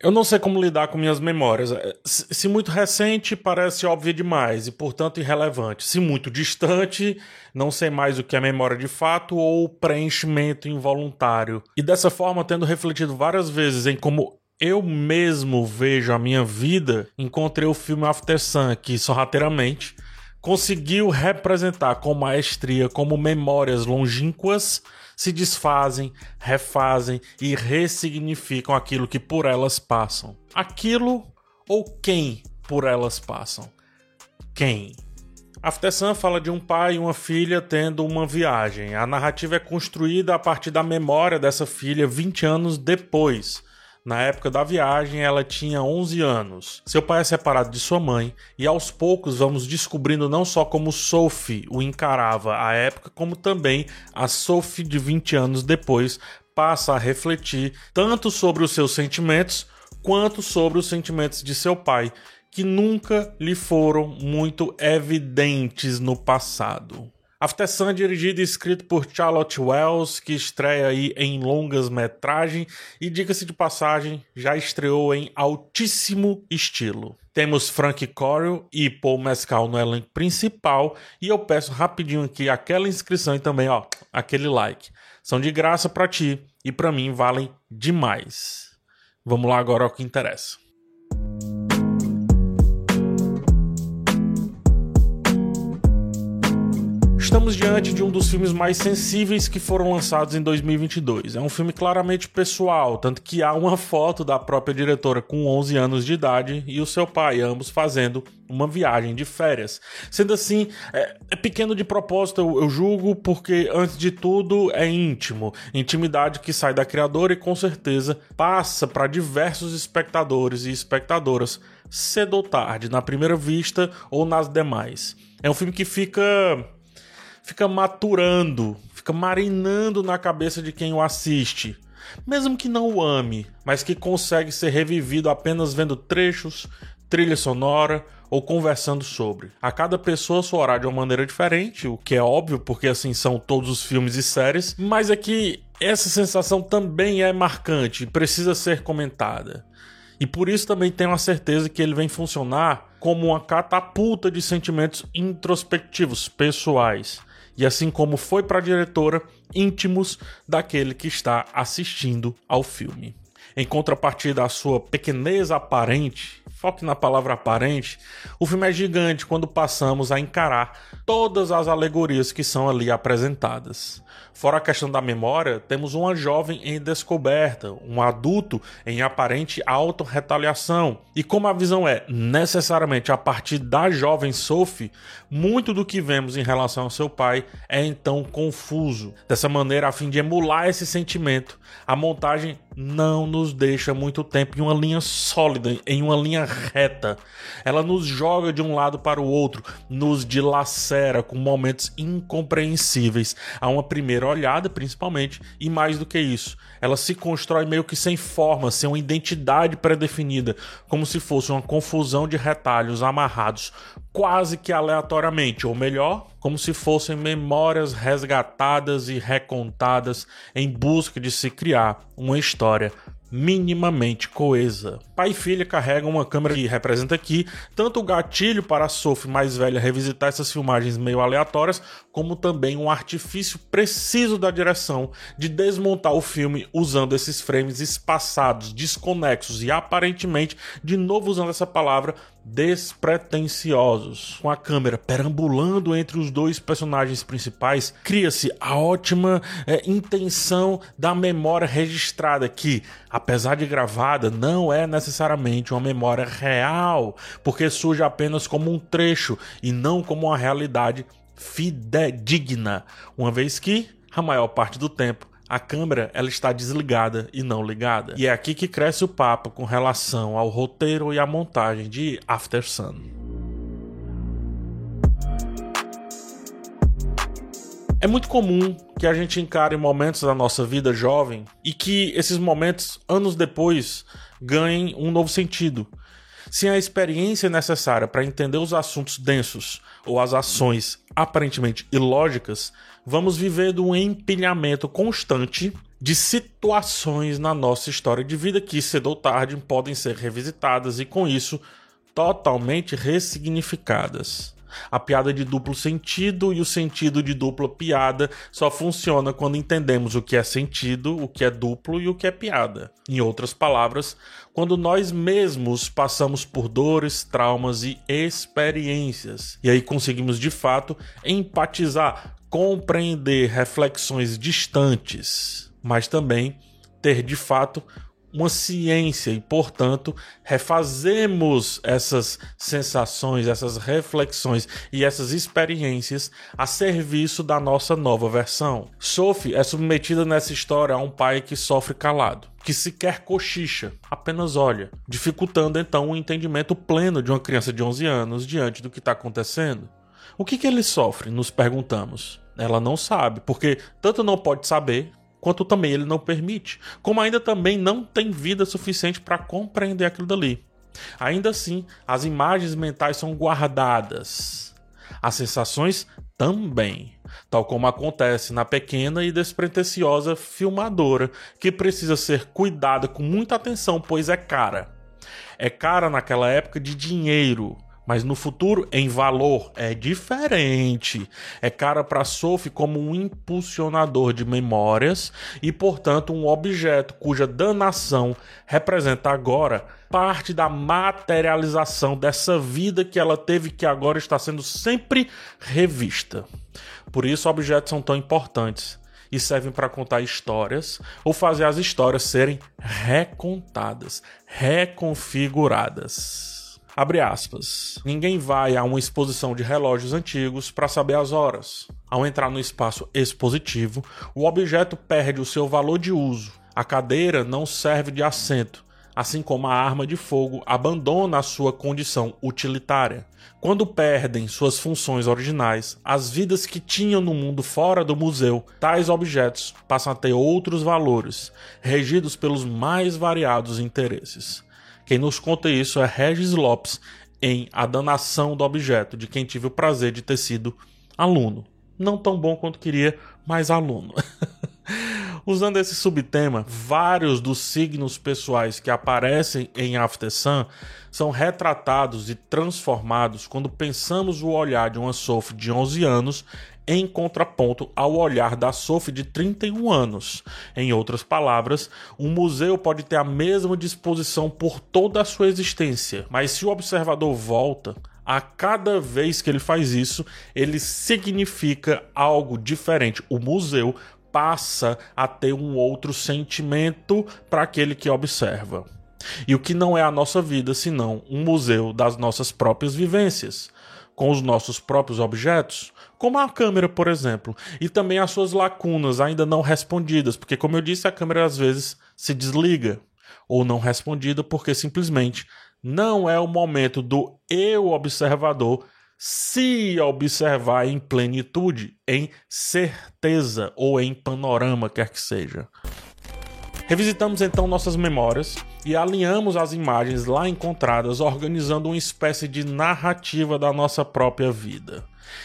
Eu não sei como lidar com minhas memórias. É, se muito recente, parece óbvio demais e, portanto, irrelevante. Se muito distante, não sei mais o que é memória de fato ou preenchimento involuntário. E dessa forma, tendo refletido várias vezes em como eu mesmo vejo a minha vida, encontrei o filme After Sun, que sorrateiramente conseguiu representar com maestria como memórias longínquas se desfazem, refazem e ressignificam aquilo que por elas passam. Aquilo ou quem por elas passam? Quem? After Sun fala de um pai e uma filha tendo uma viagem. A narrativa é construída a partir da memória dessa filha 20 anos depois, na época da viagem, ela tinha 11 anos. Seu pai é separado de sua mãe, e aos poucos vamos descobrindo não só como Sophie o encarava à época, como também a Sophie de 20 anos depois passa a refletir tanto sobre os seus sentimentos quanto sobre os sentimentos de seu pai, que nunca lhe foram muito evidentes no passado. After Sun é dirigido e escrito por Charlotte Wells, que estreia aí em longas metragem e diga-se de passagem, já estreou em altíssimo estilo. Temos Frank Corio e Paul Mescal no elenco principal e eu peço rapidinho aqui aquela inscrição e também, ó, aquele like. São de graça para ti e para mim valem demais. Vamos lá agora ao que interessa. Estamos diante de um dos filmes mais sensíveis que foram lançados em 2022. É um filme claramente pessoal, tanto que há uma foto da própria diretora com 11 anos de idade e o seu pai, ambos fazendo uma viagem de férias. Sendo assim, é, é pequeno de propósito, eu, eu julgo, porque antes de tudo é íntimo. Intimidade que sai da criadora e com certeza passa para diversos espectadores e espectadoras cedo ou tarde, na primeira vista ou nas demais. É um filme que fica fica maturando, fica marinando na cabeça de quem o assiste. Mesmo que não o ame, mas que consegue ser revivido apenas vendo trechos, trilha sonora ou conversando sobre. A cada pessoa soará de uma maneira diferente, o que é óbvio, porque assim são todos os filmes e séries, mas é que essa sensação também é marcante e precisa ser comentada. E por isso também tenho a certeza que ele vem funcionar como uma catapulta de sentimentos introspectivos, pessoais e assim como foi para a diretora, íntimos daquele que está assistindo ao filme. Em contrapartida à sua pequenez aparente, foque na palavra aparente, o filme é gigante quando passamos a encarar todas as alegorias que são ali apresentadas. Fora a questão da memória, temos uma jovem em descoberta, um adulto em aparente autorretaliação. E como a visão é necessariamente a partir da jovem Sophie, muito do que vemos em relação ao seu pai é então confuso. Dessa maneira, a fim de emular esse sentimento, a montagem não nos deixa muito tempo em uma linha sólida, em uma linha reta. Ela nos joga de um lado para o outro, nos dilacera com momentos incompreensíveis a uma primeira olhada, principalmente, e mais do que isso, ela se constrói meio que sem forma, sem uma identidade pré-definida, como se fosse uma confusão de retalhos amarrados quase que aleatoriamente, ou melhor, como se fossem memórias resgatadas e recontadas em busca de se criar uma história minimamente coesa. Pai e filha carregam uma câmera que representa aqui tanto o gatilho para a Sophie mais velha revisitar essas filmagens meio aleatórias, como também um artifício preciso da direção de desmontar o filme usando esses frames espaçados, desconexos e aparentemente, de novo usando essa palavra, despretensiosos. Com a câmera perambulando entre os dois personagens principais, cria-se a ótima é, intenção da memória registrada que, apesar de gravada, não é necessariamente uma memória real, porque surge apenas como um trecho e não como uma realidade fidedigna, uma vez que a maior parte do tempo a câmera ela está desligada e não ligada. E é aqui que cresce o papo com relação ao roteiro e à montagem de After Sun. É muito comum que a gente encare momentos da nossa vida jovem e que esses momentos, anos depois, ganhem um novo sentido. Sem a experiência necessária para entender os assuntos densos ou as ações aparentemente ilógicas, vamos viver um empilhamento constante de situações na nossa história de vida que cedo ou tarde podem ser revisitadas e com isso totalmente ressignificadas. A piada de duplo sentido e o sentido de dupla piada só funciona quando entendemos o que é sentido, o que é duplo e o que é piada. Em outras palavras, quando nós mesmos passamos por dores, traumas e experiências. E aí conseguimos de fato empatizar, compreender reflexões distantes, mas também ter de fato uma ciência e, portanto, refazemos essas sensações, essas reflexões e essas experiências a serviço da nossa nova versão. Sophie é submetida nessa história a um pai que sofre calado, que sequer cochicha, apenas olha, dificultando então o entendimento pleno de uma criança de 11 anos diante do que está acontecendo. O que, que ele sofre? Nos perguntamos. Ela não sabe, porque tanto não pode saber quanto também ele não permite, como ainda também não tem vida suficiente para compreender aquilo dali. Ainda assim, as imagens mentais são guardadas, as sensações também, tal como acontece na pequena e despretensiosa filmadora, que precisa ser cuidada com muita atenção, pois é cara. É cara naquela época de dinheiro, mas no futuro, em valor, é diferente. É cara para Sophie como um impulsionador de memórias e, portanto, um objeto cuja danação representa agora parte da materialização dessa vida que ela teve que agora está sendo sempre revista. Por isso, objetos são tão importantes e servem para contar histórias ou fazer as histórias serem recontadas, reconfiguradas. Abre aspas. Ninguém vai a uma exposição de relógios antigos para saber as horas. Ao entrar no espaço expositivo, o objeto perde o seu valor de uso. A cadeira não serve de assento, assim como a arma de fogo abandona a sua condição utilitária. Quando perdem suas funções originais, as vidas que tinham no mundo fora do museu, tais objetos passam a ter outros valores, regidos pelos mais variados interesses. Quem nos conta isso é Regis Lopes em A Danação do Objeto, de quem tive o prazer de ter sido aluno. Não tão bom quanto queria, mas aluno. Usando esse subtema, vários dos signos pessoais que aparecem em After Sun são retratados e transformados quando pensamos o olhar de uma Sophie de 11 anos em contraponto ao olhar da Sophie de 31 anos. Em outras palavras, um museu pode ter a mesma disposição por toda a sua existência, mas se o observador volta, a cada vez que ele faz isso, ele significa algo diferente. O museu passa a ter um outro sentimento para aquele que observa. E o que não é a nossa vida senão um museu das nossas próprias vivências, com os nossos próprios objetos, como a câmera, por exemplo, e também as suas lacunas ainda não respondidas, porque, como eu disse, a câmera às vezes se desliga ou não respondida porque simplesmente não é o momento do eu observador se observar em plenitude, em certeza ou em panorama, quer que seja. Revisitamos então nossas memórias e alinhamos as imagens lá encontradas, organizando uma espécie de narrativa da nossa própria vida.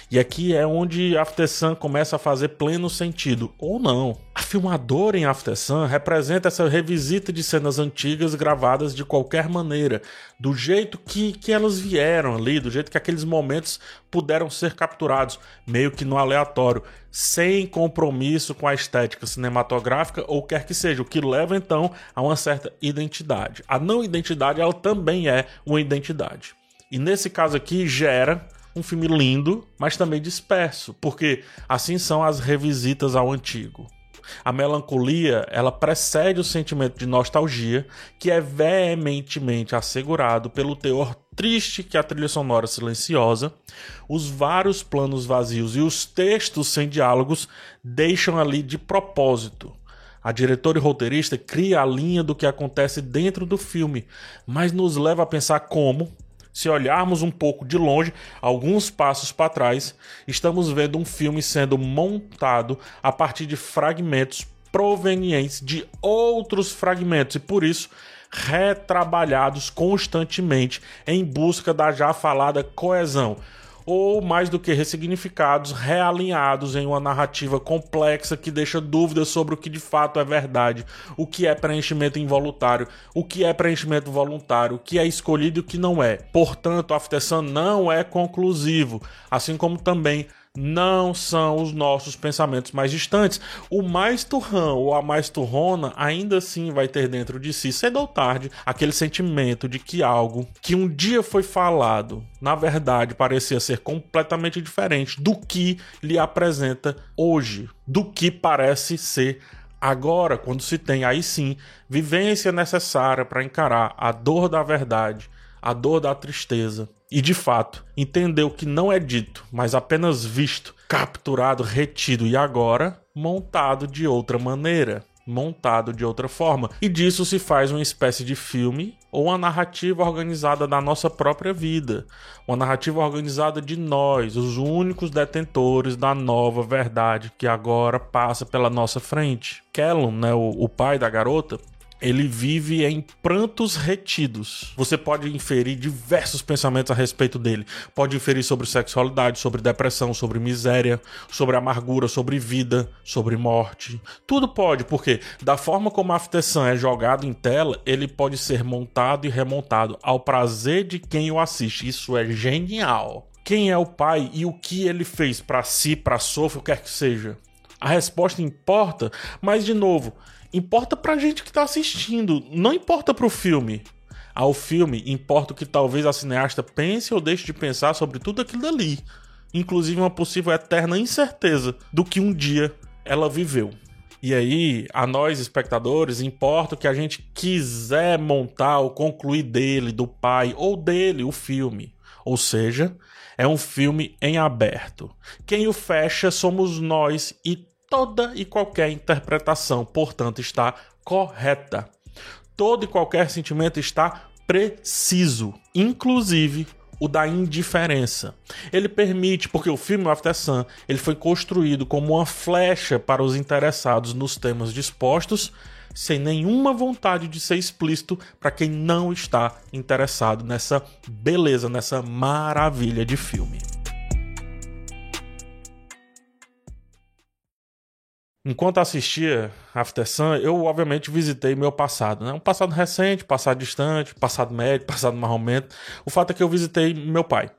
E aqui é onde After Sun começa a fazer pleno sentido, ou não. A filmadora em After Sun representa essa revisita de cenas antigas gravadas de qualquer maneira, do jeito que, que elas vieram ali, do jeito que aqueles momentos puderam ser capturados, meio que no aleatório, sem compromisso com a estética cinematográfica ou quer que seja, o que leva então a uma certa identidade. A não identidade ela também é uma identidade. E nesse caso aqui gera um filme lindo, mas também disperso, porque assim são as revisitas ao antigo. A melancolia, ela precede o sentimento de nostalgia, que é veementemente assegurado pelo teor triste que a trilha sonora silenciosa, os vários planos vazios e os textos sem diálogos deixam ali de propósito. A diretora e roteirista cria a linha do que acontece dentro do filme, mas nos leva a pensar como, se olharmos um pouco de longe, alguns passos para trás, estamos vendo um filme sendo montado a partir de fragmentos provenientes de outros fragmentos e por isso retrabalhados constantemente em busca da já falada coesão. Ou mais do que ressignificados, realinhados em uma narrativa complexa que deixa dúvidas sobre o que de fato é verdade, o que é preenchimento involuntário, o que é preenchimento voluntário, o que é escolhido e o que não é. Portanto, After Sun não é conclusivo, assim como também não são os nossos pensamentos mais distantes. O mais turrão ou a mais turrona ainda assim vai ter dentro de si, cedo ou tarde, aquele sentimento de que algo que um dia foi falado, na verdade, parecia ser completamente diferente do que lhe apresenta hoje, do que parece ser agora, quando se tem aí sim vivência necessária para encarar a dor da verdade, a dor da tristeza e de fato entendeu que não é dito, mas apenas visto, capturado, retido e agora montado de outra maneira, montado de outra forma. E disso se faz uma espécie de filme ou uma narrativa organizada da nossa própria vida, uma narrativa organizada de nós, os únicos detentores da nova verdade que agora passa pela nossa frente. Kellum, né, o, o pai da garota, ele vive em prantos retidos. Você pode inferir diversos pensamentos a respeito dele. Pode inferir sobre sexualidade, sobre depressão, sobre miséria, sobre amargura, sobre vida, sobre morte. Tudo pode, porque da forma como a After Sun é jogado em tela, ele pode ser montado e remontado ao prazer de quem o assiste. Isso é genial. Quem é o pai e o que ele fez para si, para Sophie, o que quer que seja. A resposta importa, mas de novo, importa pra gente que tá assistindo, não importa pro filme. Ao filme, importa o que talvez a cineasta pense ou deixe de pensar sobre tudo aquilo ali, inclusive uma possível eterna incerteza do que um dia ela viveu. E aí, a nós espectadores, importa o que a gente quiser montar ou concluir dele, do pai ou dele, o filme. Ou seja, é um filme em aberto. Quem o fecha somos nós e toda e qualquer interpretação, portanto, está correta. Todo e qualquer sentimento está preciso, inclusive o da indiferença. Ele permite, porque o filme After Sun, ele foi construído como uma flecha para os interessados nos temas dispostos, sem nenhuma vontade de ser explícito para quem não está interessado nessa beleza, nessa maravilha de filme. Enquanto assistia After Sun, eu obviamente visitei meu passado, né? Um passado recente, passado distante, passado médio, passado marromento. O fato é que eu visitei meu pai.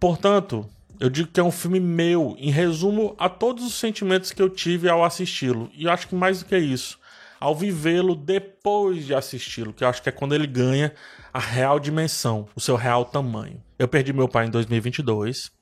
Portanto, eu digo que é um filme meu, em resumo a todos os sentimentos que eu tive ao assisti-lo. E eu acho que mais do que isso, ao vivê-lo depois de assisti-lo, que eu acho que é quando ele ganha a real dimensão, o seu real tamanho. Eu perdi meu pai em 2022.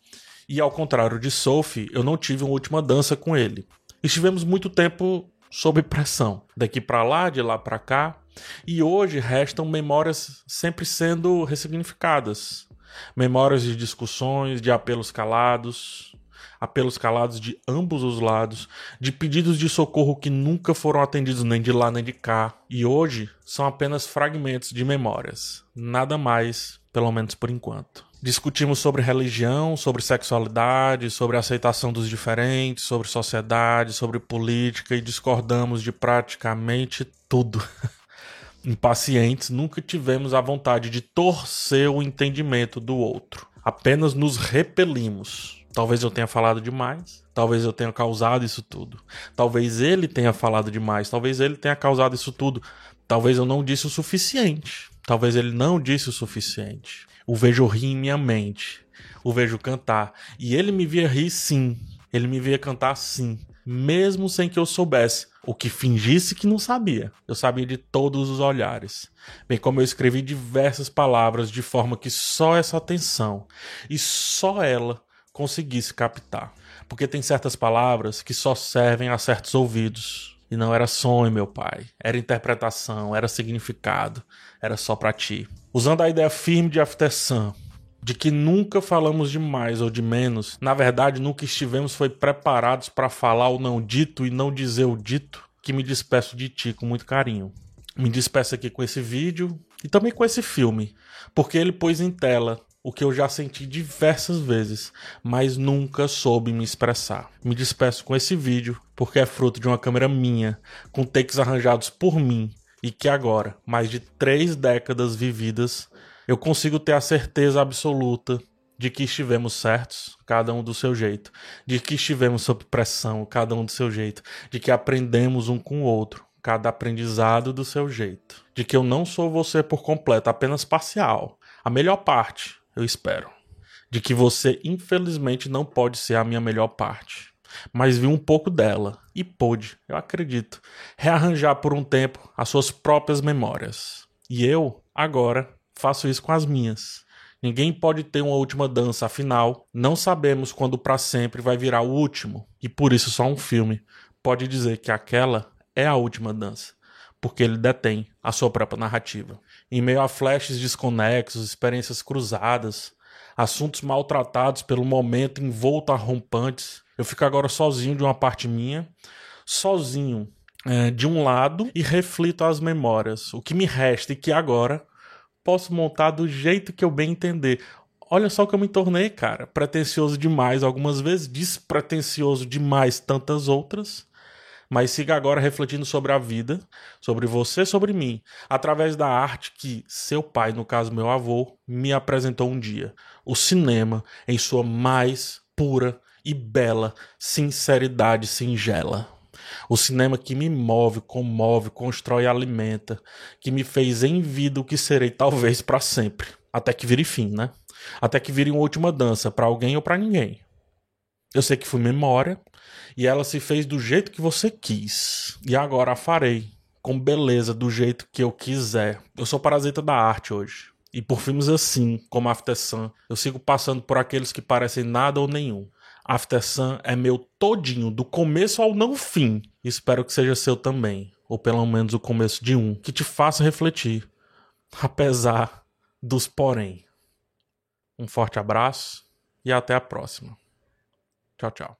E ao contrário de Sophie, eu não tive uma última dança com ele estivemos muito tempo sob pressão, daqui para lá, de lá para cá, e hoje restam memórias sempre sendo ressignificadas. Memórias de discussões, de apelos calados, apelos calados de ambos os lados, de pedidos de socorro que nunca foram atendidos nem de lá nem de cá, e hoje são apenas fragmentos de memórias, nada mais, pelo menos por enquanto. Discutimos sobre religião, sobre sexualidade, sobre aceitação dos diferentes, sobre sociedade, sobre política e discordamos de praticamente tudo. Impacientes, nunca tivemos a vontade de torcer o entendimento do outro. Apenas nos repelimos. Talvez eu tenha falado demais, talvez eu tenha causado isso tudo. Talvez ele tenha falado demais, talvez ele tenha causado isso tudo. Talvez eu não disse o suficiente. Talvez ele não disse o suficiente o vejo rir em minha mente, o vejo cantar. E ele me via rir sim, ele me via cantar sim, mesmo sem que eu soubesse, o que fingisse que não sabia. Eu sabia de todos os olhares, bem como eu escrevi diversas palavras de forma que só essa atenção e só ela conseguisse captar. Porque tem certas palavras que só servem a certos ouvidos. E não era sonho, meu pai. Era interpretação, era significado. Era só para ti. Usando a ideia firme de After Sun, de que nunca falamos de mais ou de menos, na verdade nunca estivemos foi preparados para falar o não dito e não dizer o dito, que me despeço de ti com muito carinho. Me despeço aqui com esse vídeo e também com esse filme, porque ele pôs em tela o que eu já senti diversas vezes, mas nunca soube me expressar. Me despeço com esse vídeo, porque é fruto de uma câmera minha, com takes arranjados por mim, e que agora, mais de três décadas vividas, eu consigo ter a certeza absoluta de que estivemos certos, cada um do seu jeito, de que estivemos sob pressão, cada um do seu jeito, de que aprendemos um com o outro, cada aprendizado do seu jeito, de que eu não sou você por completo, apenas parcial, a melhor parte, eu espero, de que você infelizmente não pode ser a minha melhor parte, mas vi um pouco dela e pôde, eu acredito, rearranjar por um tempo as suas próprias memórias. E eu, agora, faço isso com as minhas. Ninguém pode ter uma última dança, afinal, não sabemos quando para sempre vai virar o último. E por isso só um filme pode dizer que aquela é a última dança, porque ele detém a sua própria narrativa. Em meio a flashes desconexos, experiências cruzadas, assuntos maltratados pelo momento envolto a rompantes, eu fico agora sozinho de uma parte minha, sozinho é, de um lado e reflito as memórias, o que me resta e que agora posso montar do jeito que eu bem entender. Olha só que eu me tornei, cara. Pretencioso demais algumas vezes, despretensioso demais tantas outras. Mas siga agora refletindo sobre a vida, sobre você, sobre mim, através da arte que seu pai, no caso meu avô, me apresentou um dia. O cinema em sua mais pura e bela sinceridade singela. O cinema que me move, comove, constrói e alimenta, que me fez em vida o que serei talvez para sempre, até que vire fim, né? Até que vire uma última dança para alguém ou para ninguém. Eu sei que fui memória e ela se fez do jeito que você quis. E agora a farei com beleza do jeito que eu quiser. Eu sou parasita da arte hoje. E por filmes assim, como After Sun, eu sigo passando por aqueles que parecem nada ou nenhum. After Sun é meu todinho, do começo ao não fim. Espero que seja seu também, ou pelo menos o começo de um, que te faça refletir, apesar dos porém. Um forte abraço e até a próxima. Tchau, tchau.